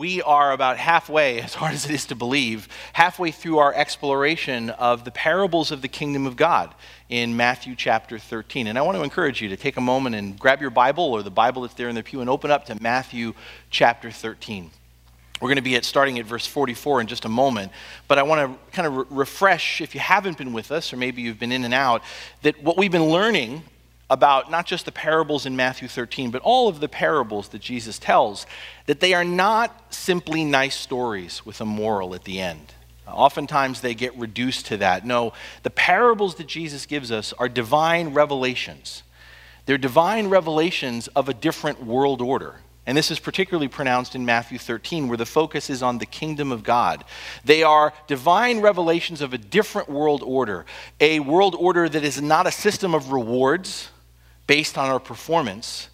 we are about halfway, as hard as it is to believe, halfway through our exploration of the parables of the kingdom of God in Matthew chapter 13. And I want to encourage you to take a moment and grab your Bible or the Bible that's there in the pew and open up to Matthew chapter 13. We're going to be at, starting at verse 44 in just a moment, but I want to kind of re- refresh, if you haven't been with us, or maybe you've been in and out, that what we've been learning about not just the parables in Matthew 13, but all of the parables that Jesus tells, that they are not simply nice stories with a moral at the end. Oftentimes they get reduced to that. No, the parables that Jesus gives us are divine revelations. They're divine revelations of a different world order. And this is particularly pronounced in Matthew 13, where the focus is on the kingdom of God. They are divine revelations of a different world order, a world order that is not a system of rewards based on our performance,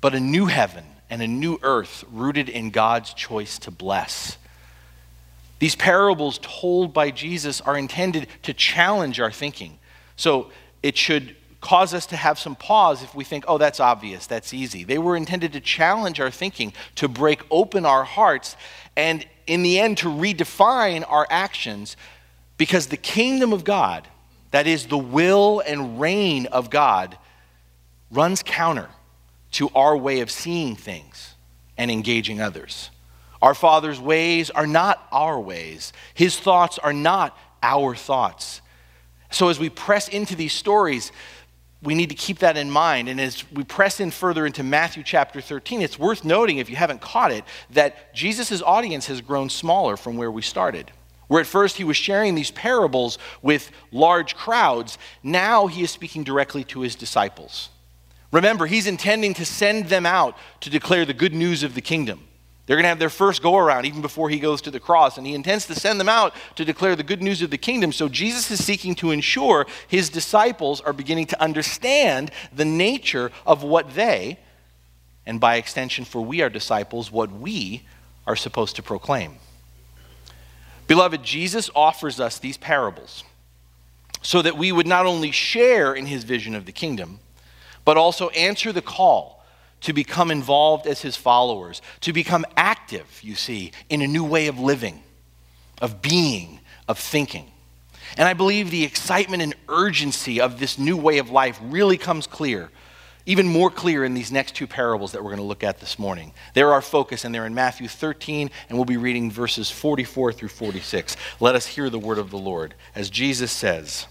but a new heaven and a new earth rooted in God's choice to bless. These parables told by Jesus are intended to challenge our thinking. So it should cause us to have some pause if we think, oh, that's obvious, that's easy. They were intended to challenge our thinking, to break open our hearts, and in the end, to redefine our actions because the kingdom of God, that is the will and reign of God, runs counter to our way of seeing things and engaging others. Our Father's ways are not our ways, His thoughts are not our thoughts. So, as we press into these stories, we need to keep that in mind. And as we press in further into Matthew chapter 13, it's worth noting, if you haven't caught it, that Jesus' audience has grown smaller from where we started. Where at first he was sharing these parables with large crowds, now he is speaking directly to his disciples. Remember, he's intending to send them out to declare the good news of the kingdom. They're going to have their first go around even before he goes to the cross, and he intends to send them out to declare the good news of the kingdom. So Jesus is seeking to ensure his disciples are beginning to understand the nature of what they, and by extension for we are disciples, what we are supposed to proclaim. Beloved, Jesus offers us these parables so that we would not only share in his vision of the kingdom, but also answer the call to become involved as his followers, to become active, you see, in a new way of living, of being, of thinking. And I believe the excitement and urgency of this new way of life really comes clear, even more clear in these next two parables that we're going to look at this morning. They're our focus, and they're in Matthew 13, and we'll be reading verses 44 through 46. Let us hear the word of the Lord. As Jesus says,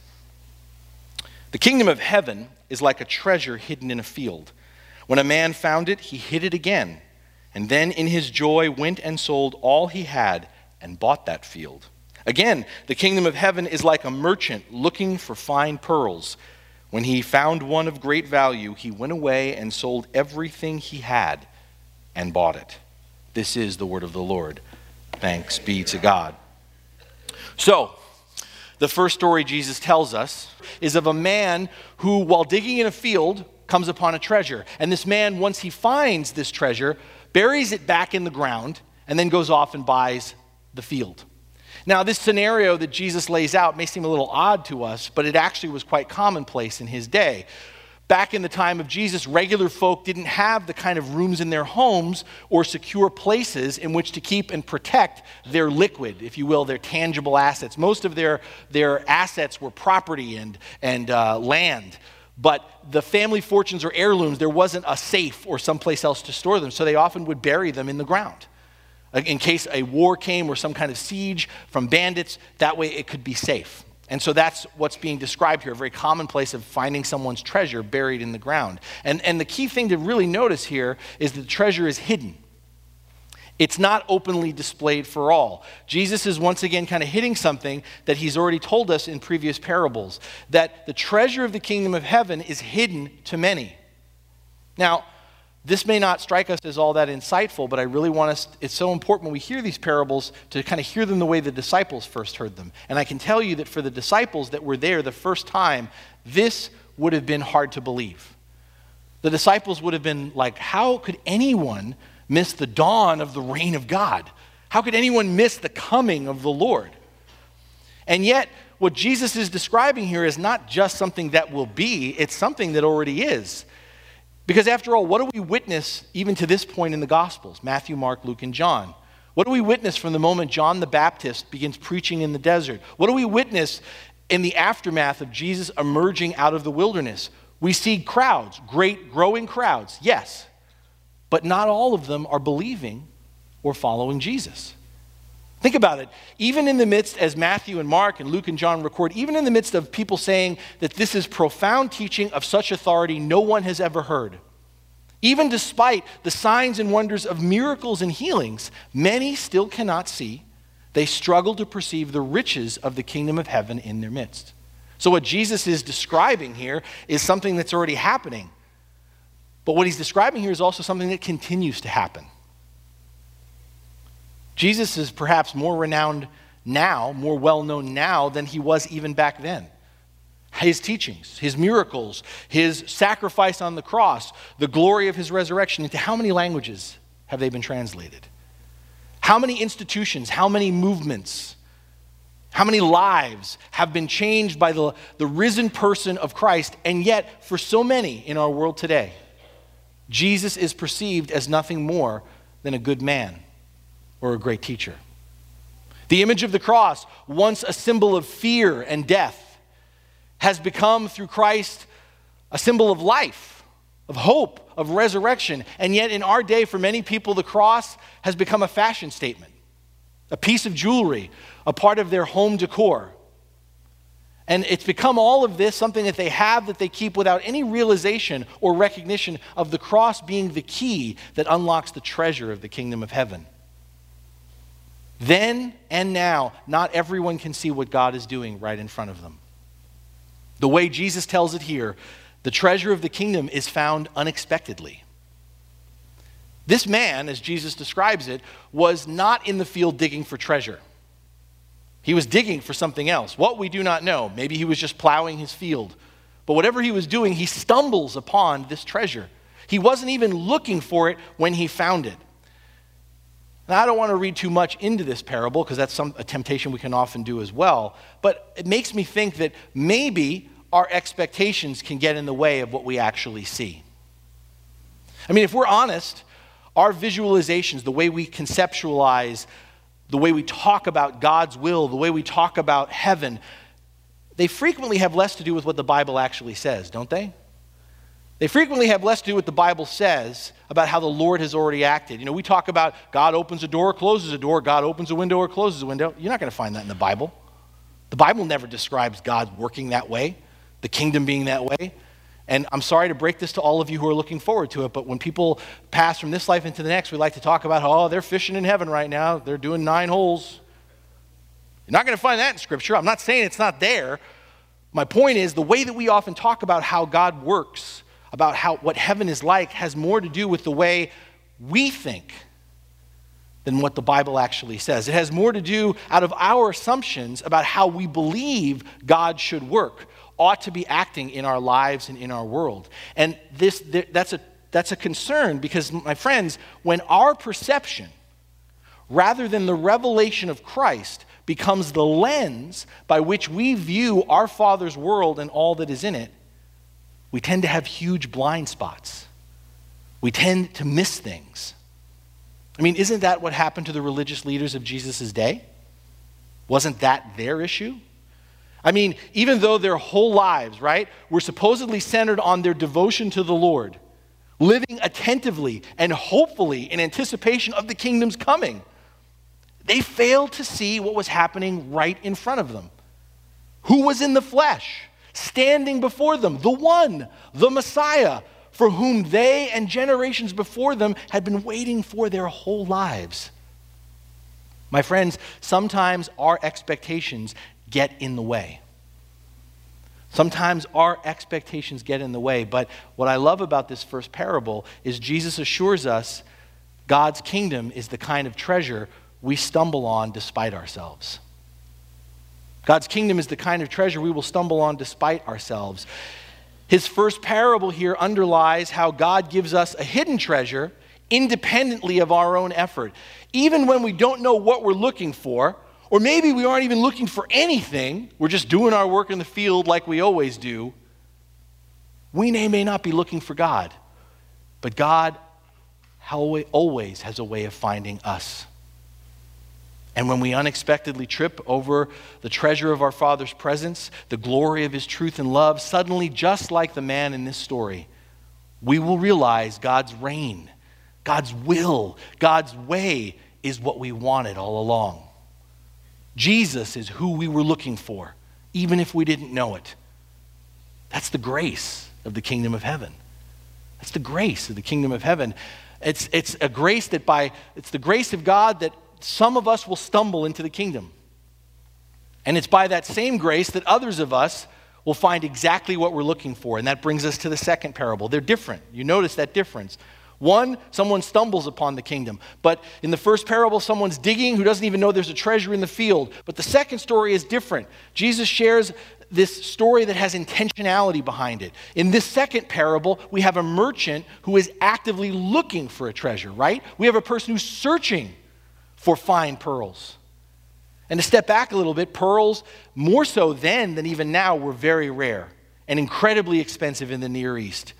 The kingdom of heaven is like a treasure hidden in a field. When a man found it, he hid it again, and then in his joy went and sold all he had and bought that field. Again, the kingdom of heaven is like a merchant looking for fine pearls. When he found one of great value, he went away and sold everything he had and bought it. This is the word of the Lord. Thanks be to God. So, the first story Jesus tells us is of a man who, while digging in a field, comes upon a treasure. And this man, once he finds this treasure, buries it back in the ground and then goes off and buys the field. Now, this scenario that Jesus lays out may seem a little odd to us, but it actually was quite commonplace in his day. Back in the time of Jesus, regular folk didn't have the kind of rooms in their homes or secure places in which to keep and protect their liquid, if you will, their tangible assets. Most of their, their assets were property and, and uh, land. But the family fortunes or heirlooms, there wasn't a safe or someplace else to store them, so they often would bury them in the ground. In case a war came or some kind of siege from bandits, that way it could be safe. And so that's what's being described here a very common place of finding someone's treasure buried in the ground. And, and the key thing to really notice here is that the treasure is hidden. It's not openly displayed for all. Jesus is once again kind of hitting something that he's already told us in previous parables that the treasure of the kingdom of heaven is hidden to many. Now, this may not strike us as all that insightful, but I really want us, it's so important when we hear these parables to kind of hear them the way the disciples first heard them. And I can tell you that for the disciples that were there the first time, this would have been hard to believe. The disciples would have been like, how could anyone miss the dawn of the reign of God? How could anyone miss the coming of the Lord? And yet, what Jesus is describing here is not just something that will be, it's something that already is. Because after all, what do we witness even to this point in the Gospels Matthew, Mark, Luke, and John? What do we witness from the moment John the Baptist begins preaching in the desert? What do we witness in the aftermath of Jesus emerging out of the wilderness? We see crowds, great growing crowds, yes, but not all of them are believing or following Jesus. Think about it. Even in the midst, as Matthew and Mark and Luke and John record, even in the midst of people saying that this is profound teaching of such authority no one has ever heard, even despite the signs and wonders of miracles and healings, many still cannot see. They struggle to perceive the riches of the kingdom of heaven in their midst. So, what Jesus is describing here is something that's already happening. But what he's describing here is also something that continues to happen. Jesus is perhaps more renowned now, more well known now than he was even back then his teachings, his miracles, his sacrifice on the cross, the glory of his resurrection, into how many languages have they been translated? How many institutions, how many movements, how many lives have been changed by the, the risen person of Christ? And yet, for so many in our world today, Jesus is perceived as nothing more than a good man or a great teacher. The image of the cross, once a symbol of fear and death, has become through Christ a symbol of life, of hope, of resurrection. And yet, in our day, for many people, the cross has become a fashion statement, a piece of jewelry, a part of their home decor. And it's become all of this something that they have that they keep without any realization or recognition of the cross being the key that unlocks the treasure of the kingdom of heaven. Then and now, not everyone can see what God is doing right in front of them. The way Jesus tells it here, the treasure of the kingdom is found unexpectedly. This man, as Jesus describes it, was not in the field digging for treasure. He was digging for something else. What we do not know. Maybe he was just plowing his field. But whatever he was doing, he stumbles upon this treasure. He wasn't even looking for it when he found it. Now, I don't want to read too much into this parable because that's some, a temptation we can often do as well, but it makes me think that maybe our expectations can get in the way of what we actually see. I mean, if we're honest, our visualizations, the way we conceptualize, the way we talk about God's will, the way we talk about heaven, they frequently have less to do with what the Bible actually says, don't they? They frequently have less to do with the Bible says about how the Lord has already acted. You know, we talk about God opens a door, closes a door, God opens a window or closes a window. You're not going to find that in the Bible. The Bible never describes God working that way, the kingdom being that way. And I'm sorry to break this to all of you who are looking forward to it, but when people pass from this life into the next, we like to talk about, oh, they're fishing in heaven right now. They're doing nine holes. You're not going to find that in Scripture. I'm not saying it's not there. My point is the way that we often talk about how God works about how, what heaven is like has more to do with the way we think than what the Bible actually says. It has more to do out of our assumptions about how we believe God should work, ought to be acting in our lives and in our world. And this, that's, a, that's a concern because, my friends, when our perception, rather than the revelation of Christ, becomes the lens by which we view our Father's world and all that is in it, we tend to have huge blind spots. We tend to miss things. I mean, isn't that what happened to the religious leaders of Jesus' day? Wasn't that their issue? I mean, even though their whole lives, right, were supposedly centered on their devotion to the Lord, living attentively and hopefully in anticipation of the kingdom's coming, they failed to see what was happening right in front of them. Who was in the flesh? Standing before them, the one, the Messiah, for whom they and generations before them had been waiting for their whole lives. My friends, sometimes our expectations get in the way. Sometimes our expectations get in the way, but what I love about this first parable is Jesus assures us God's kingdom is the kind of treasure we stumble on despite ourselves. God's kingdom is the kind of treasure we will stumble on despite ourselves. His first parable here underlies how God gives us a hidden treasure independently of our own effort. Even when we don't know what we're looking for, or maybe we aren't even looking for anything, we're just doing our work in the field like we always do, we may, may not be looking for God, but God always has a way of finding us. And when we unexpectedly trip over the treasure of our Father's presence, the glory of His truth and love, suddenly, just like the man in this story, we will realize God's reign, God's will, God's way is what we wanted all along. Jesus is who we were looking for, even if we didn't know it. That's the grace of the kingdom of heaven. That's the grace of the kingdom of heaven. It's, it's a grace that by, it's the grace of God that some of us will stumble into the kingdom. And it's by that same grace that others of us will find exactly what we're looking for. And that brings us to the second parable. They're different. You notice that difference. One, someone stumbles upon the kingdom. But in the first parable, someone's digging who doesn't even know there's a treasure in the field. But the second story is different. Jesus shares this story that has intentionality behind it. In this second parable, we have a merchant who is actively looking for a treasure, right? We have a person who's searching for fine pearls. And to step back a little bit, pearls, more so then than even now, were very rare and incredibly expensive in the Near East.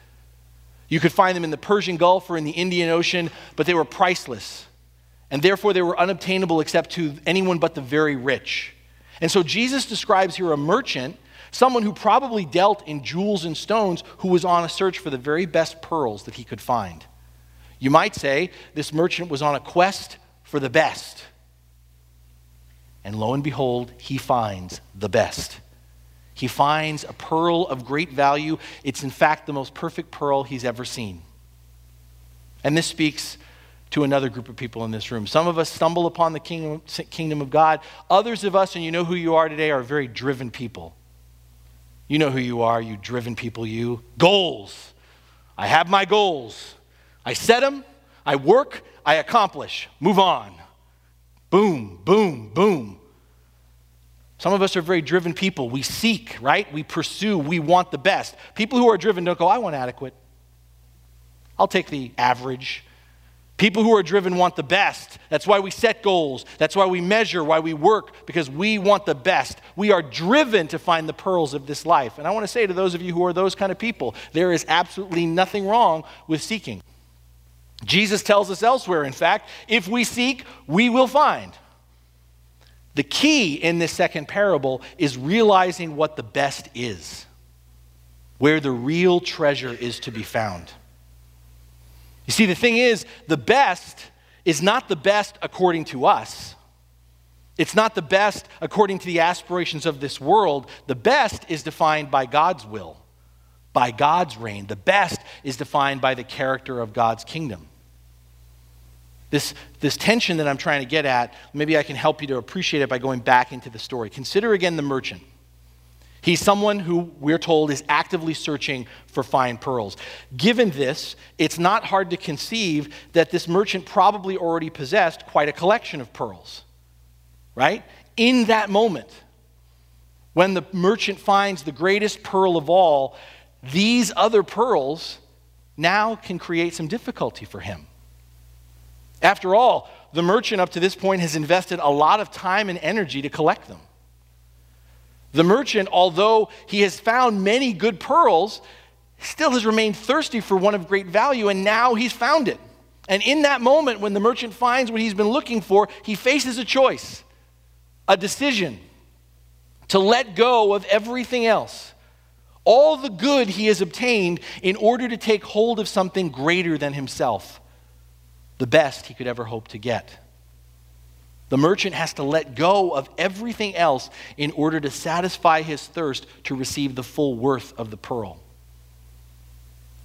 You could find them in the Persian Gulf or in the Indian Ocean, but they were priceless. And therefore, they were unobtainable except to anyone but the very rich. And so Jesus describes here a merchant, someone who probably dealt in jewels and stones, who was on a search for the very best pearls that he could find. You might say this merchant was on a quest for the best. And lo and behold, he finds the best. He finds a pearl of great value. It's, in fact, the most perfect pearl he's ever seen. And this speaks to another group of people in this room. Some of us stumble upon the kingdom, kingdom of God. Others of us, and you know who you are today, are very driven people. You know who you are, you driven people, you. Goals. I have my goals. I set them, I work, I accomplish. Move on. Boom, boom, boom. Some of us are very driven people. We seek, right? We pursue, we want the best. People who are driven don't go, I want adequate. I'll take the average. People who are driven want the best. That's why we set goals. That's why we measure, why we work, because we want the best. We are driven to find the pearls of this life. And I want to say to those of you who are those kind of people, there is absolutely nothing wrong with seeking. Jesus tells us elsewhere, in fact, if we seek, we will find. The key in this second parable is realizing what the best is, where the real treasure is to be found. You see, the thing is, the best is not the best according to us. It's not the best according to the aspirations of this world. The best is defined by God's will by God's reign. The best is defined by the character of God's kingdom. This, this tension that I'm trying to get at, maybe I can help you to appreciate it by going back into the story. Consider again the merchant. He's someone who we're told is actively searching for fine pearls. Given this, it's not hard to conceive that this merchant probably already possessed quite a collection of pearls, right? In that moment, when the merchant finds the greatest pearl of all, these other pearls now can create some difficulty for him. After all, the merchant up to this point has invested a lot of time and energy to collect them. The merchant, although he has found many good pearls, still has remained thirsty for one of great value, and now he's found it. And in that moment, when the merchant finds what he's been looking for, he faces a choice, a decision to let go of everything else all the good he has obtained in order to take hold of something greater than himself, the best he could ever hope to get. The merchant has to let go of everything else in order to satisfy his thirst to receive the full worth of the pearl.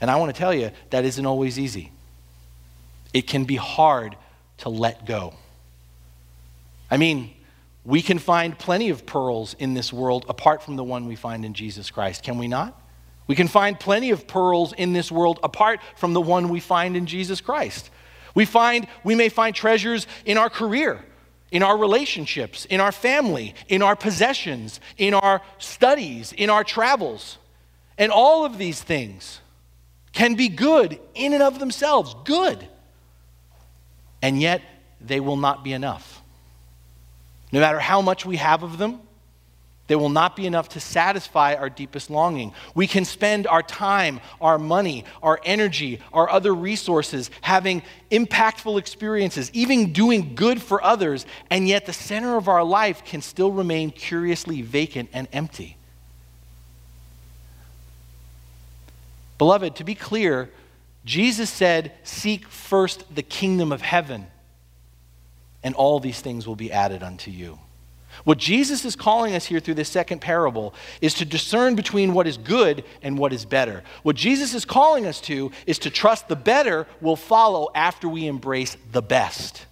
And I want to tell you, that isn't always easy. It can be hard to let go. I mean, we can find plenty of pearls in this world apart from the one we find in Jesus Christ, can we not? We can find plenty of pearls in this world apart from the one we find in Jesus Christ. We find we may find treasures in our career, in our relationships, in our family, in our possessions, in our studies, in our travels. And all of these things can be good in and of themselves, good. And yet they will not be enough. No matter how much we have of them, They will not be enough to satisfy our deepest longing. We can spend our time, our money, our energy, our other resources having impactful experiences, even doing good for others, and yet the center of our life can still remain curiously vacant and empty. Beloved, to be clear, Jesus said, Seek first the kingdom of heaven, and all these things will be added unto you. What Jesus is calling us here through this second parable is to discern between what is good and what is better. What Jesus is calling us to is to trust the better will follow after we embrace the best.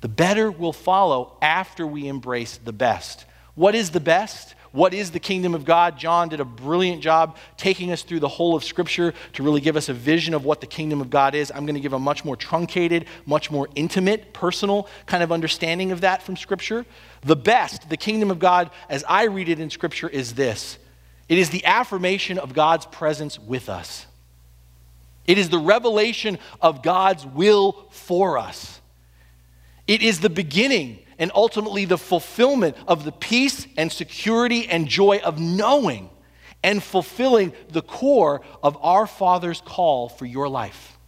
The better will follow after we embrace the best. What is the best? What is the kingdom of God? John did a brilliant job taking us through the whole of Scripture to really give us a vision of what the kingdom of God is. I'm going to give a much more truncated, much more intimate, personal kind of understanding of that from Scripture. The best, the kingdom of God, as I read it in Scripture, is this it is the affirmation of God's presence with us, it is the revelation of God's will for us. It is the beginning and ultimately the fulfillment of the peace and security and joy of knowing and fulfilling the core of our Father's call for your life.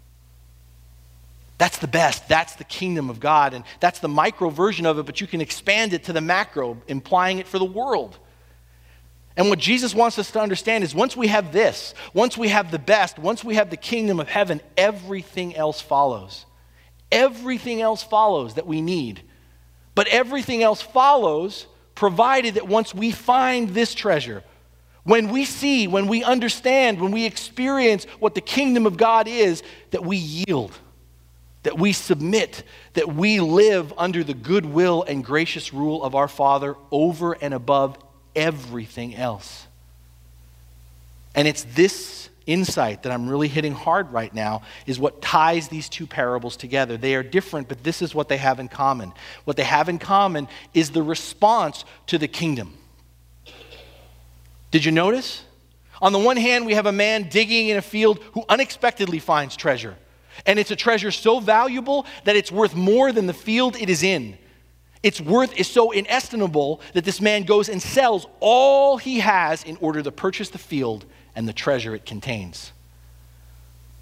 That's the best. That's the kingdom of God. And that's the micro version of it, but you can expand it to the macro, implying it for the world. And what Jesus wants us to understand is once we have this, once we have the best, once we have the kingdom of heaven, everything else follows. Everything else follows that we need. But everything else follows provided that once we find this treasure, when we see, when we understand, when we experience what the kingdom of God is, that we yield, that we submit, that we live under the goodwill and gracious rule of our Father over and above everything else. And it's this insight that I'm really hitting hard right now is what ties these two parables together. They are different, but this is what they have in common. What they have in common is the response to the kingdom. Did you notice? On the one hand, we have a man digging in a field who unexpectedly finds treasure. And it's a treasure so valuable that it's worth more than the field it is in. Its worth is so inestimable that this man goes and sells all he has in order to purchase the field and the treasure it contains.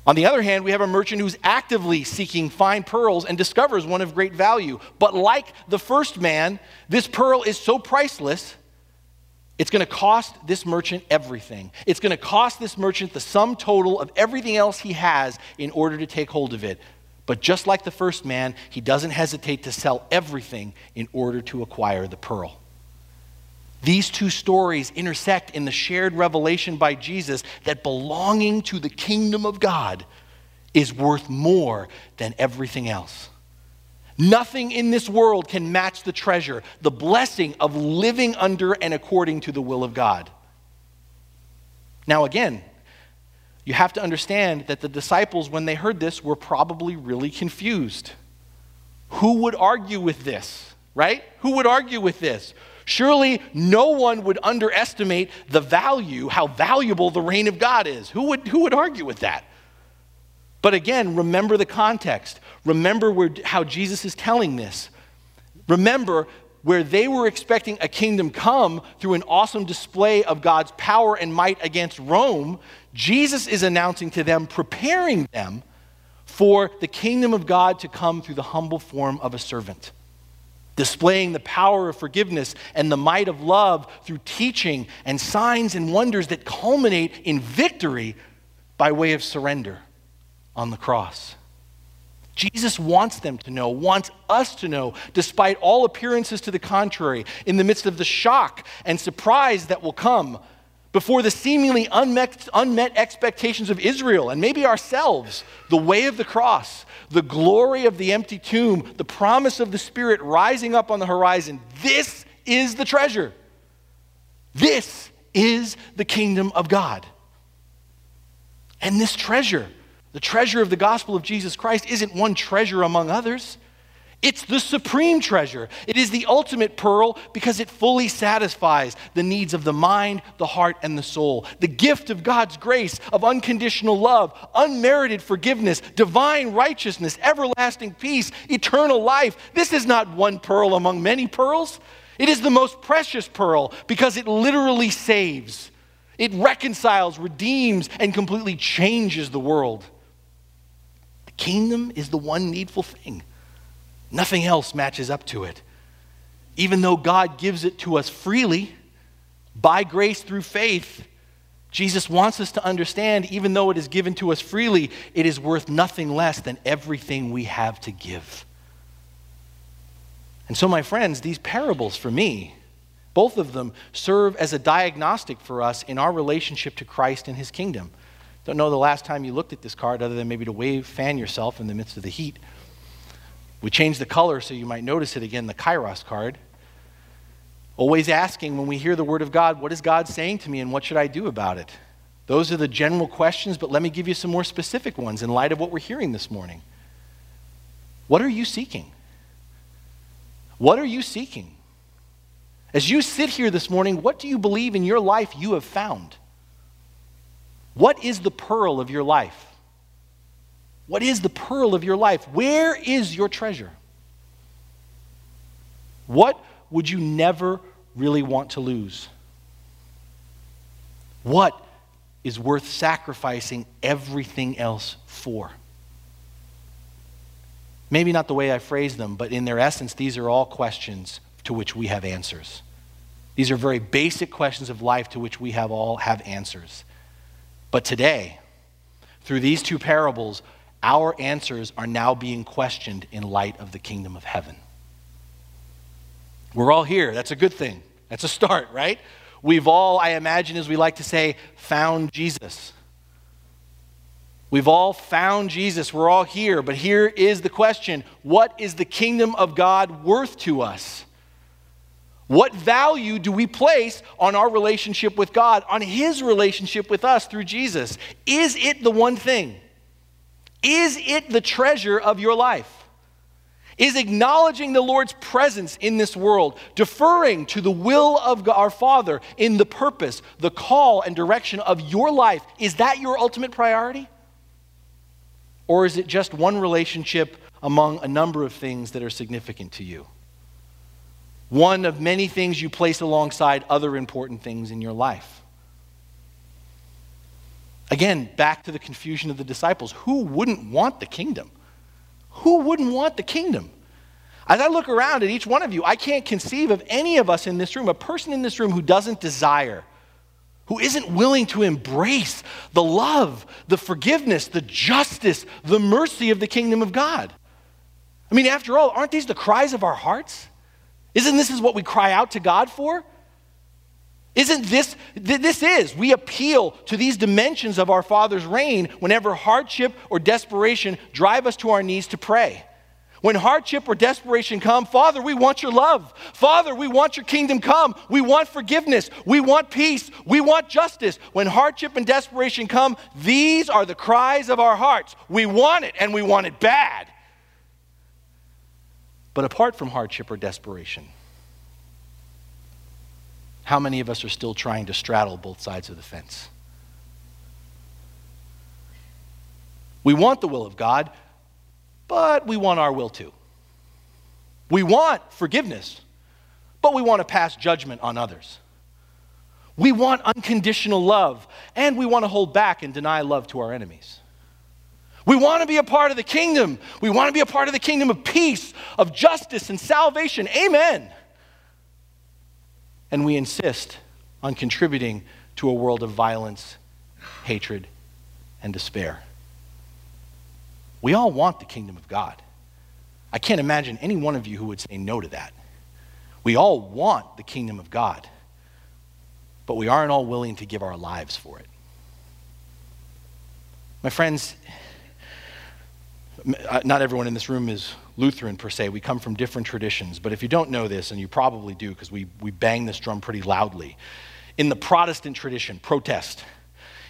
On the other hand, we have a merchant who's actively seeking fine pearls and discovers one of great value. But like the first man, this pearl is so priceless, it's going to cost this merchant everything. It's going to cost this merchant the sum total of everything else he has in order to take hold of it. But just like the first man, he doesn't hesitate to sell everything in order to acquire the pearl. These two stories intersect in the shared revelation by Jesus that belonging to the kingdom of God is worth more than everything else. Nothing in this world can match the treasure, the blessing of living under and according to the will of God. Now, again, you have to understand that the disciples, when they heard this, were probably really confused. Who would argue with this, right? Who would argue with this? Surely no one would underestimate the value, how valuable the reign of God is. Who would, who would argue with that? But again, remember the context. Remember where, how Jesus is telling this. Remember where they were expecting a kingdom come through an awesome display of God's power and might against Rome, Jesus is announcing to them, preparing them for the kingdom of God to come through the humble form of a servant displaying the power of forgiveness and the might of love through teaching and signs and wonders that culminate in victory by way of surrender on the cross. Jesus wants them to know, wants us to know, despite all appearances to the contrary, in the midst of the shock and surprise that will come before the seemingly unmet, unmet expectations of Israel and maybe ourselves, the way of the cross, the glory of the empty tomb, the promise of the Spirit rising up on the horizon. This is the treasure. This is the kingdom of God. And this treasure, the treasure of the gospel of Jesus Christ, isn't one treasure among others. It's the supreme treasure. It is the ultimate pearl because it fully satisfies the needs of the mind, the heart, and the soul. The gift of God's grace, of unconditional love, unmerited forgiveness, divine righteousness, everlasting peace, eternal life. This is not one pearl among many pearls. It is the most precious pearl because it literally saves. It reconciles, redeems, and completely changes the world. The kingdom is the one needful thing. Nothing else matches up to it. Even though God gives it to us freely, by grace through faith, Jesus wants us to understand, even though it is given to us freely, it is worth nothing less than everything we have to give. And so, my friends, these parables for me, both of them serve as a diagnostic for us in our relationship to Christ and his kingdom. Don't know the last time you looked at this card other than maybe to wave, fan yourself in the midst of the heat. We change the color so you might notice it again, the Kairos card. Always asking when we hear the word of God, what is God saying to me and what should I do about it? Those are the general questions, but let me give you some more specific ones in light of what we're hearing this morning. What are you seeking? What are you seeking? As you sit here this morning, what do you believe in your life you have found? What is the pearl of your life? What is the pearl of your life? Where is your treasure? What would you never really want to lose? What is worth sacrificing everything else for? Maybe not the way I phrase them, but in their essence, these are all questions to which we have answers. These are very basic questions of life to which we have all have answers. But today, through these two parables, our answers are now being questioned in light of the kingdom of heaven. We're all here. That's a good thing. That's a start, right? We've all, I imagine, as we like to say, found Jesus. We've all found Jesus. We're all here. But here is the question What is the kingdom of God worth to us? What value do we place on our relationship with God, on His relationship with us through Jesus? Is it the one thing? Is it the treasure of your life? Is acknowledging the Lord's presence in this world, deferring to the will of our Father in the purpose, the call, and direction of your life, is that your ultimate priority? Or is it just one relationship among a number of things that are significant to you? One of many things you place alongside other important things in your life. Again, back to the confusion of the disciples. Who wouldn't want the kingdom? Who wouldn't want the kingdom? As I look around at each one of you, I can't conceive of any of us in this room, a person in this room who doesn't desire who isn't willing to embrace the love, the forgiveness, the justice, the mercy of the kingdom of God. I mean, after all, aren't these the cries of our hearts? Isn't this is what we cry out to God for? Isn't this, this is, we appeal to these dimensions of our Father's reign whenever hardship or desperation drive us to our knees to pray. When hardship or desperation come, Father, we want your love. Father, we want your kingdom come. We want forgiveness. We want peace. We want justice. When hardship and desperation come, these are the cries of our hearts. We want it and we want it bad. But apart from hardship or desperation, how many of us are still trying to straddle both sides of the fence? We want the will of God, but we want our will too. We want forgiveness, but we want to pass judgment on others. We want unconditional love, and we want to hold back and deny love to our enemies. We want to be a part of the kingdom. We want to be a part of the kingdom of peace, of justice, and salvation. Amen. And we insist on contributing to a world of violence, hatred, and despair. We all want the kingdom of God. I can't imagine any one of you who would say no to that. We all want the kingdom of God, but we aren't all willing to give our lives for it. My friends, uh, not everyone in this room is Lutheran per se. We come from different traditions. But if you don't know this, and you probably do because we, we bang this drum pretty loudly, in the Protestant tradition, protest,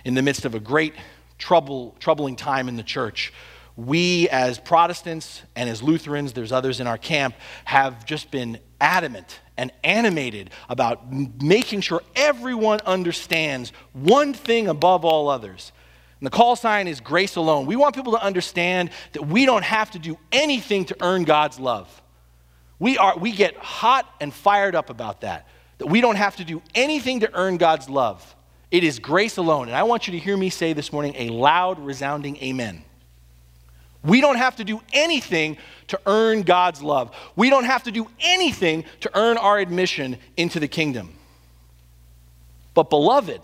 in the midst of a great trouble, troubling time in the church, we as Protestants and as Lutherans, there's others in our camp, have just been adamant and animated about making sure everyone understands one thing above all others. And the call sign is grace alone. We want people to understand that we don't have to do anything to earn God's love. We, are, we get hot and fired up about that, that we don't have to do anything to earn God's love. It is grace alone. And I want you to hear me say this morning a loud, resounding amen. We don't have to do anything to earn God's love. We don't have to do anything to earn our admission into the kingdom. But, beloved,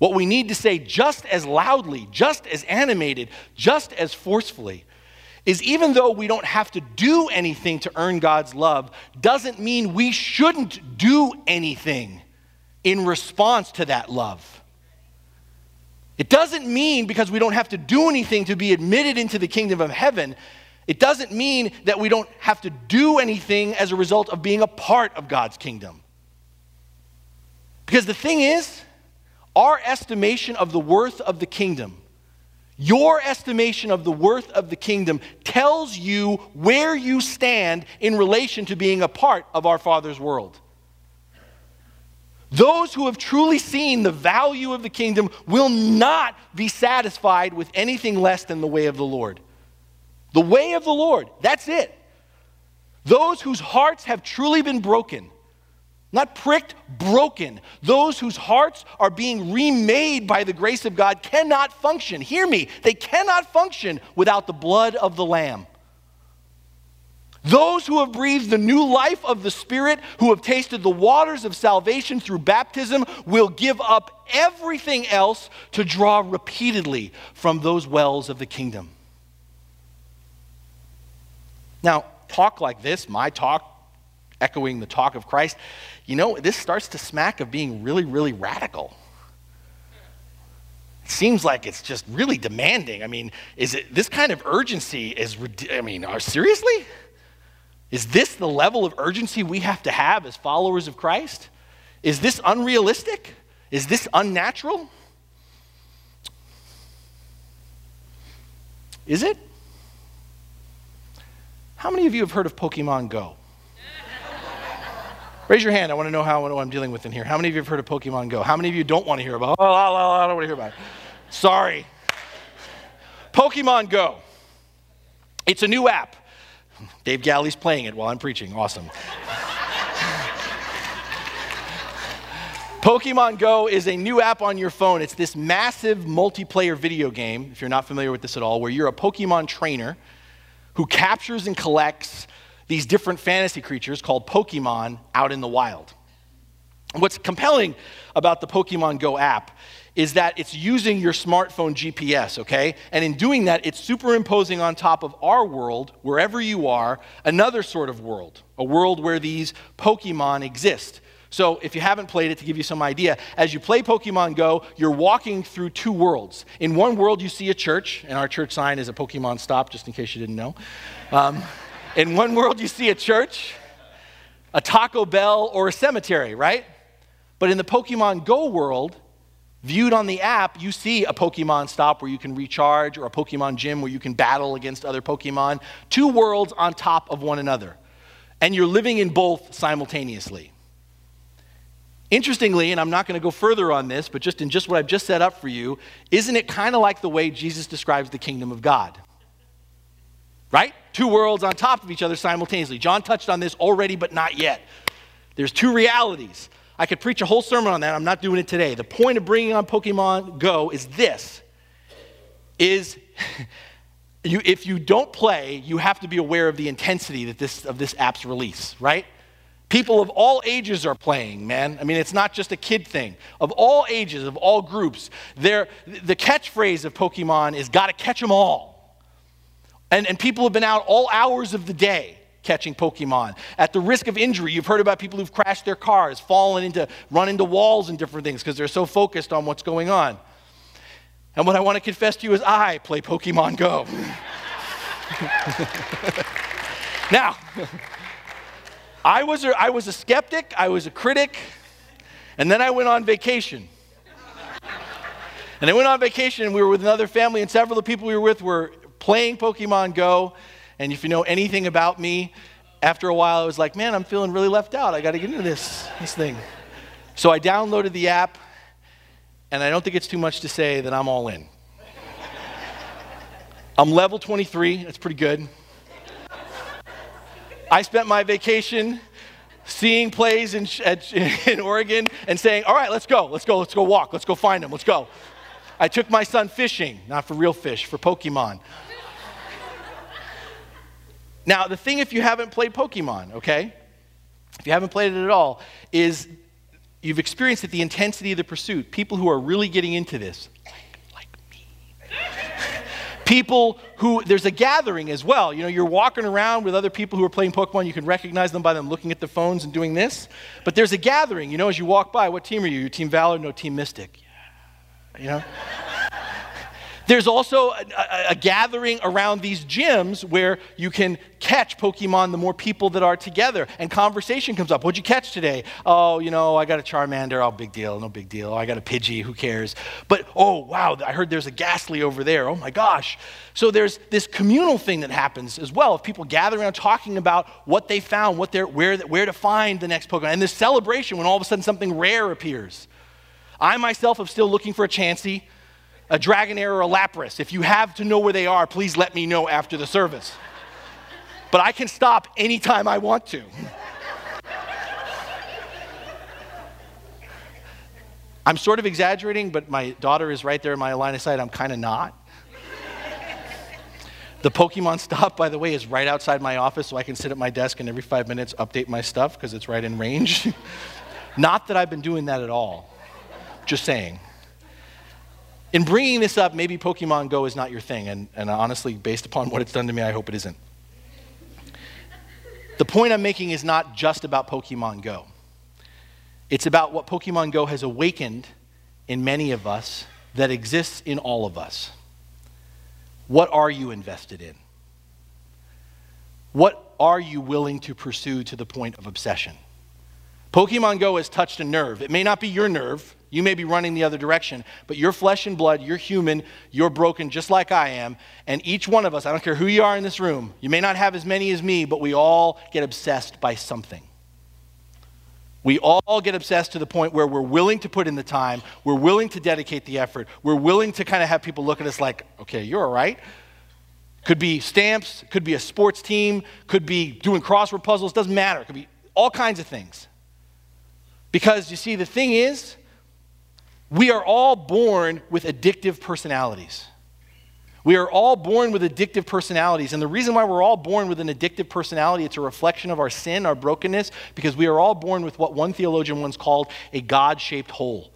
what we need to say just as loudly, just as animated, just as forcefully is even though we don't have to do anything to earn God's love, doesn't mean we shouldn't do anything in response to that love. It doesn't mean because we don't have to do anything to be admitted into the kingdom of heaven, it doesn't mean that we don't have to do anything as a result of being a part of God's kingdom. Because the thing is, our estimation of the worth of the kingdom your estimation of the worth of the kingdom tells you where you stand in relation to being a part of our Father's world. Those who have truly seen the value of the kingdom will not be satisfied with anything less than the way of the Lord. The way of the Lord, that's it. Those whose hearts have truly been broken not pricked, broken. Those whose hearts are being remade by the grace of God cannot function. Hear me, they cannot function without the blood of the Lamb. Those who have breathed the new life of the Spirit, who have tasted the waters of salvation through baptism, will give up everything else to draw repeatedly from those wells of the kingdom. Now, talk like this, my talk, echoing the talk of Christ, you know, this starts to smack of being really, really radical. It seems like it's just really demanding. I mean, is it this kind of urgency is, I mean, are, seriously? Is this the level of urgency we have to have as followers of Christ? Is this unrealistic? Is this unnatural? Is it? How many of you have heard of Pokemon Go? Raise your hand. I want to know how what I'm dealing with in here. How many of you have heard of Pokemon Go? How many of you don't want to hear about? Oh, I don't want to hear about it. Sorry. Pokemon Go. It's a new app. Dave Galley's playing it while I'm preaching. Awesome. Pokemon Go is a new app on your phone. It's this massive multiplayer video game, if you're not familiar with this at all, where you're a Pokemon trainer who captures and collects these different fantasy creatures called Pokemon out in the wild. What's compelling about the Pokemon Go app is that it's using your smartphone GPS, okay? And in doing that, it's superimposing on top of our world, wherever you are, another sort of world, a world where these Pokemon exist. So, if you haven't played it, to give you some idea, as you play Pokemon Go, you're walking through two worlds. In one world, you see a church, and our church sign is a Pokemon stop, just in case you didn't know. Um, in one world, you see a church, a Taco Bell, or a cemetery, right? But in the Pokemon Go world, viewed on the app, you see a Pokemon stop where you can recharge or a Pokemon gym where you can battle against other Pokemon. Two worlds on top of one another. And you're living in both simultaneously. Interestingly, and I'm not going to go further on this, but just in just what I've just set up for you, isn't it kind of like the way Jesus describes the kingdom of God? Right? Two worlds on top of each other simultaneously. John touched on this already, but not yet. There's two realities. I could preach a whole sermon on that. I'm not doing it today. The point of bringing on Pokemon Go is this is you, if you don't play, you have to be aware of the intensity that this, of this app's release, right? People of all ages are playing, man. I mean, it's not just a kid thing. Of all ages, of all groups, the catchphrase of Pokemon is gotta catch them all. And, and people have been out all hours of the day catching Pokemon. At the risk of injury, you've heard about people who've crashed their cars, fallen into, run into walls and different things because they're so focused on what's going on. And what I want to confess to you is I play Pokemon Go. now, I was, a, I was a skeptic, I was a critic, and then I went on vacation. And I went on vacation and we were with another family, and several of the people we were with were playing Pokemon Go. And if you know anything about me, after a while I was like, man, I'm feeling really left out. I got to get into this, this thing. So I downloaded the app, and I don't think it's too much to say that I'm all in. I'm level 23, that's pretty good. I spent my vacation seeing plays in, in Oregon and saying, All right, let's go, let's go, let's go walk, let's go find them, let's go. I took my son fishing, not for real fish, for Pokemon. Now, the thing, if you haven't played Pokemon, okay, if you haven't played it at all, is you've experienced the intensity of the pursuit. People who are really getting into this, like, me. people who, there's a gathering as well. You know, you're walking around with other people who are playing Pokemon. You can recognize them by them looking at the phones and doing this. But there's a gathering, you know, as you walk by. What team are you? Your Team Valor? No, Team Mystic. Yeah. You know? There's also a, a, a, gathering around these gyms where you can catch Pokemon the more people that are together. And conversation comes up. What'd you catch today? Oh, you know, I got a Charmander. Oh, big deal. No big deal. I got a Pidgey. Who cares? But, oh, wow, I heard there's a Gastly over there. Oh, my gosh. So there's this communal thing that happens as well of people gathering around talking about what they found, what they're, where, where to find the next Pokemon. And this celebration when all of a sudden something rare appears. I myself am still looking for a Chansey a Dragonair or a Lapras. If you have to know where they are, please let me know after the service. But I can stop anytime I want to. I'm sort of exaggerating, but my daughter is right there in my line of sight. I'm kind of not. The Pokemon stop, by the way, is right outside my office, so I can sit at my desk and every five minutes update my stuff because it's right in range. not that I've been doing that at all. Just saying in bringing this up, maybe Pokemon Go is not your thing. And, and honestly, based upon what it's done to me, I hope it isn't. The point I'm making is not just about Pokemon Go, it's about what Pokemon Go has awakened in many of us that exists in all of us. What are you invested in? What are you willing to pursue to the point of obsession? Pokemon Go has touched a nerve. It may not be your nerve, you may be running the other direction, but you're flesh and blood, you're human, you're broken just like I am. And each one of us, I don't care who you are in this room, you may not have as many as me, but we all get obsessed by something. We all get obsessed to the point where we're willing to put in the time, we're willing to dedicate the effort, we're willing to kind of have people look at us like, okay, you're all right. Could be stamps, could be a sports team, could be doing crossword puzzles, doesn't matter. It could be all kinds of things. Because you see, the thing is, we are all born with addictive personalities. We are all born with addictive personalities. And the reason why we're all born with an addictive personality, it's a reflection of our sin, our brokenness, because we are all born with what one theologian once called a God shaped hole.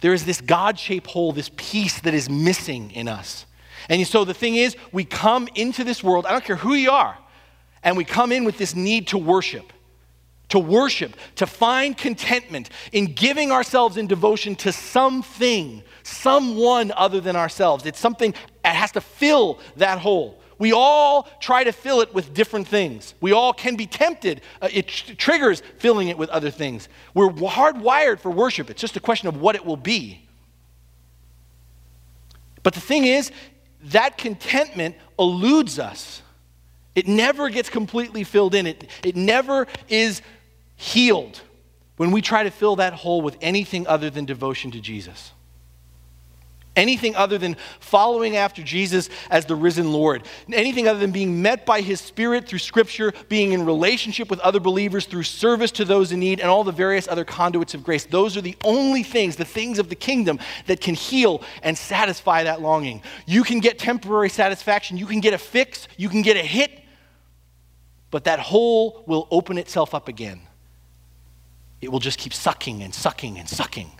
There is this God shaped hole, this piece that is missing in us. And so the thing is, we come into this world, I don't care who you are, and we come in with this need to worship to worship, to find contentment in giving ourselves in devotion to something, someone other than ourselves. It's something that has to fill that hole. We all try to fill it with different things. We all can be tempted. Uh, it tr- triggers filling it with other things. We're hardwired for worship. It's just a question of what it will be. But the thing is, that contentment eludes us. It never gets completely filled in. It, it never is healed when we try to fill that hole with anything other than devotion to Jesus. Anything other than following after Jesus as the risen Lord. Anything other than being met by His Spirit through Scripture, being in relationship with other believers through service to those in need, and all the various other conduits of grace. Those are the only things, the things of the kingdom, that can heal and satisfy that longing. You can get temporary satisfaction, you can get a fix, you can get a hit, but that hole will open itself up again it will just keep sucking and sucking and sucking.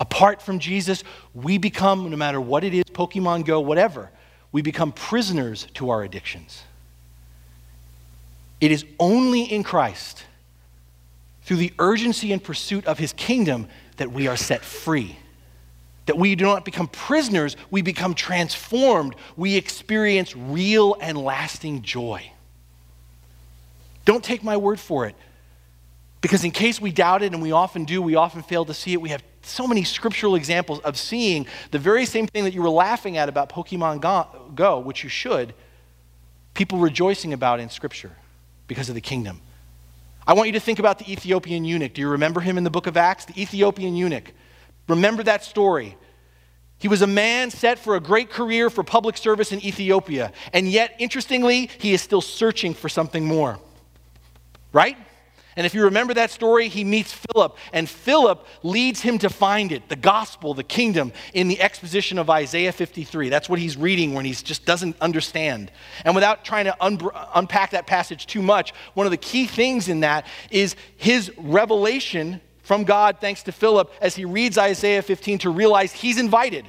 Apart from Jesus, we become, no matter what it is Pokemon Go, whatever we become prisoners to our addictions. It is only in Christ, through the urgency and pursuit of his kingdom, that we are set free. That we do not become prisoners, we become transformed. We experience real and lasting joy. Don't take my word for it. Because in case we doubt it, and we often do, we often fail to see it, we have so many scriptural examples of seeing the very same thing that you were laughing at about Pokemon Go, which you should, people rejoicing about in Scripture because of the kingdom. I want you to think about the Ethiopian eunuch. Do you remember him in the book of Acts? The Ethiopian eunuch. Remember that story. He was a man set for a great career for public service in Ethiopia. And yet, interestingly, he is still searching for something more. Right? And if you remember that story, he meets Philip, and Philip leads him to find it the gospel, the kingdom, in the exposition of Isaiah 53. That's what he's reading when he just doesn't understand. And without trying to un- unpack that passage too much, one of the key things in that is his revelation from God, thanks to Philip, as he reads Isaiah 15 to realize he's invited.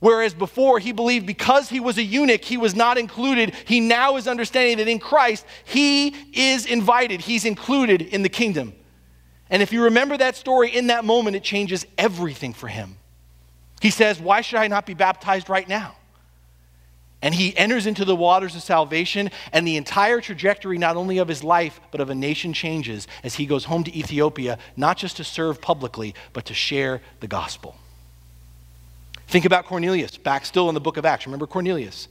Whereas before he believed because he was a eunuch, he was not included. He now is understanding that in Christ, he is invited, he's included in the kingdom. And if you remember that story in that moment, it changes everything for him. He says, Why should I not be baptized right now? And he enters into the waters of salvation, and the entire trajectory, not only of his life, but of a nation, changes as he goes home to Ethiopia, not just to serve publicly, but to share the gospel. Think about Cornelius, back still in the book of Acts. Remember Cornelius?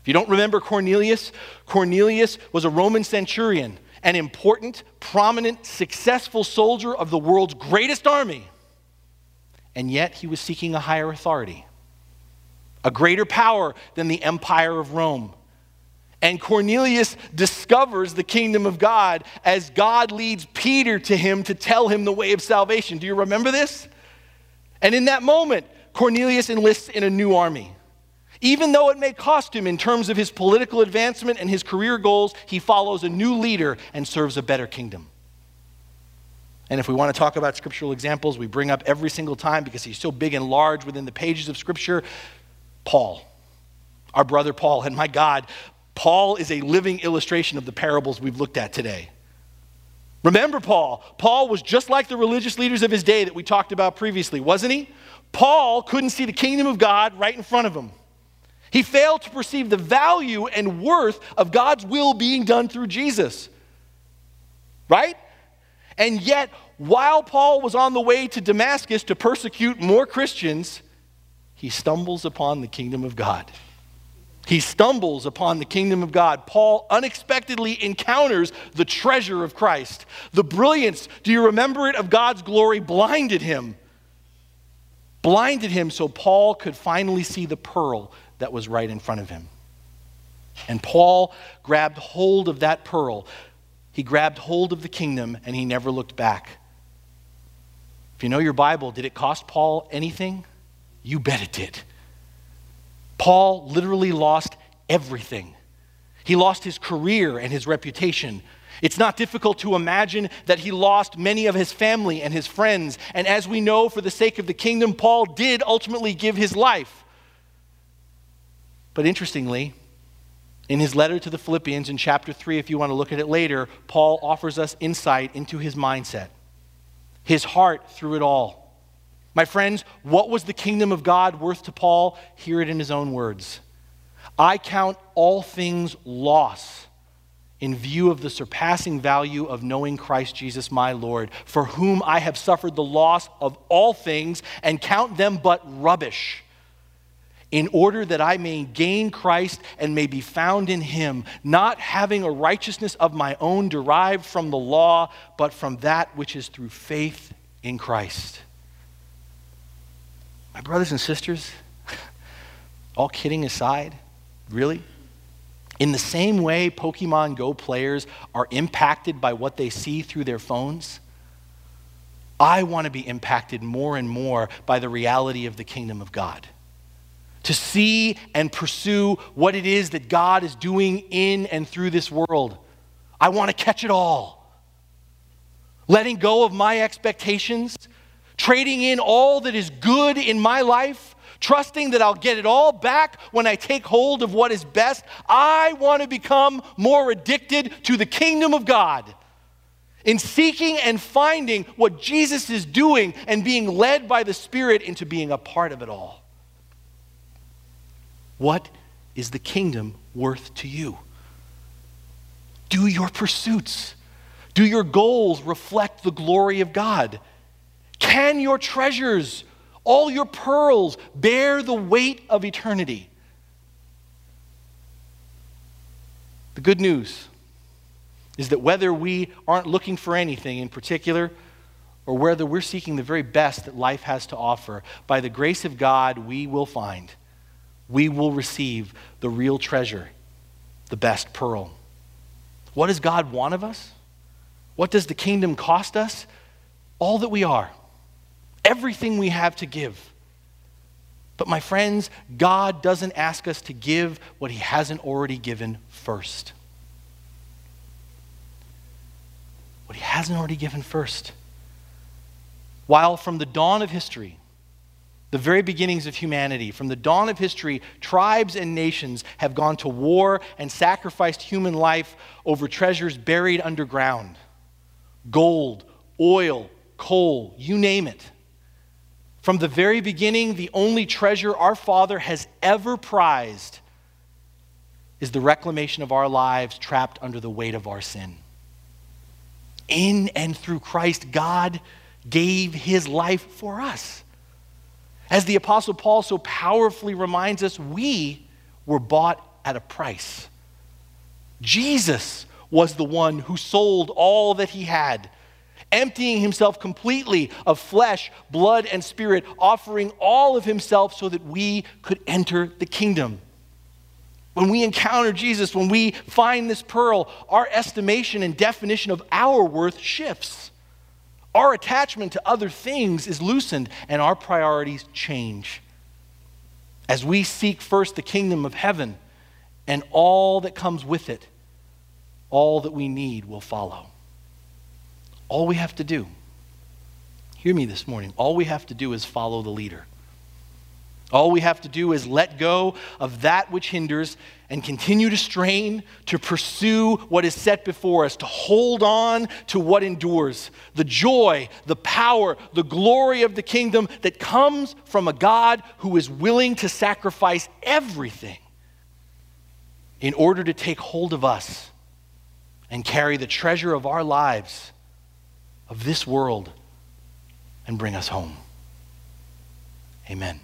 If you don't remember Cornelius, Cornelius was a Roman centurion, an important, prominent, successful soldier of the world's greatest army. And yet he was seeking a higher authority, a greater power than the empire of Rome. And Cornelius discovers the kingdom of God as God leads Peter to him to tell him the way of salvation. Do you remember this? And in that moment, Cornelius enlists in a new army. Even though it may cost him in terms of his political advancement and his career goals, he follows a new leader and serves a better kingdom. And if we want to talk about scriptural examples, we bring up every single time because he's so big and large within the pages of Scripture Paul, our brother Paul. And my God, Paul is a living illustration of the parables we've looked at today. Remember Paul. Paul was just like the religious leaders of his day that we talked about previously, wasn't he? Paul couldn't see the kingdom of God right in front of him. He failed to perceive the value and worth of God's will being done through Jesus. Right? And yet, while Paul was on the way to Damascus to persecute more Christians, he stumbles upon the kingdom of God. He stumbles upon the kingdom of God. Paul unexpectedly encounters the treasure of Christ. The brilliance, do you remember it, of God's glory blinded him blinded him so Paul could finally see the pearl that was right in front of him. And Paul grabbed hold of that pearl. He grabbed hold of the kingdom and he never looked back. If you know your Bible, did it cost Paul anything? You bet it did. Paul literally lost everything. He lost his career and his reputation. It's not difficult to imagine that he lost many of his family and his friends. And as we know, for the sake of the kingdom, Paul did ultimately give his life. But interestingly, in his letter to the Philippians in chapter 3, if you want to look at it later, Paul offers us insight into his mindset, his heart through it all. My friends, what was the kingdom of God worth to Paul? Hear it in his own words I count all things loss in view of the surpassing value of knowing Christ Jesus my Lord, for whom I have suffered the loss of all things and count them but rubbish, in order that I may gain Christ and may be found in him, not having a righteousness of my own derived from the law, but from that which is through faith in Christ. My brothers and sisters, all kidding aside, really? In the same way Pokemon Go players are impacted by what they see through their phones, I want to be impacted more and more by the reality of the kingdom of God. To see and pursue what it is that God is doing in and through this world. I want to catch it all. Letting go of my expectations, trading in all that is good in my life trusting that I'll get it all back when I take hold of what is best. I want to become more addicted to the kingdom of God in seeking and finding what Jesus is doing and being led by the Spirit into being a part of it all. What is the kingdom worth to you? Do your pursuits, do your goals reflect the glory of God? Can your treasures all your pearls bear the weight of eternity. The good news is that whether we aren't looking for anything in particular, or whether we're seeking the very best that life has to offer, by the grace of God, we will find, we will receive the real treasure, the best pearl. What does God want of us? What does the kingdom cost us? All that we are, everything we have to give. But, my friends, God doesn't ask us to give what He hasn't already given first. What He hasn't already given first. While from the dawn of history, the very beginnings of humanity, from the dawn of history, tribes and nations have gone to war and sacrificed human life over treasures buried underground gold, oil, coal, you name it. From the very beginning, the only treasure our Father has ever prized is the reclamation of our lives trapped under the weight of our sin. In and through Christ, God gave his life for us. As the Apostle Paul so powerfully reminds us, we were bought at a price. Jesus was the one who sold all that he had emptying himself completely of flesh, blood, and spirit, offering all of himself so that we could enter the kingdom. When we encounter Jesus, when we find this pearl, our estimation and definition of our worth shifts. Our attachment to other things is loosened, and our priorities change. As we seek first the kingdom of heaven and all that comes with it, all that we need will follow. All we have to do, hear me this morning, all we have to do is follow the leader. All we have to do is let go of that which hinders and continue to strain to pursue what is set before us, to hold on to what endures. The joy, the power, the glory of the kingdom that comes from a God who is willing to sacrifice everything in order to take hold of us and carry the treasure of our lives of this world and bring us home. Amen.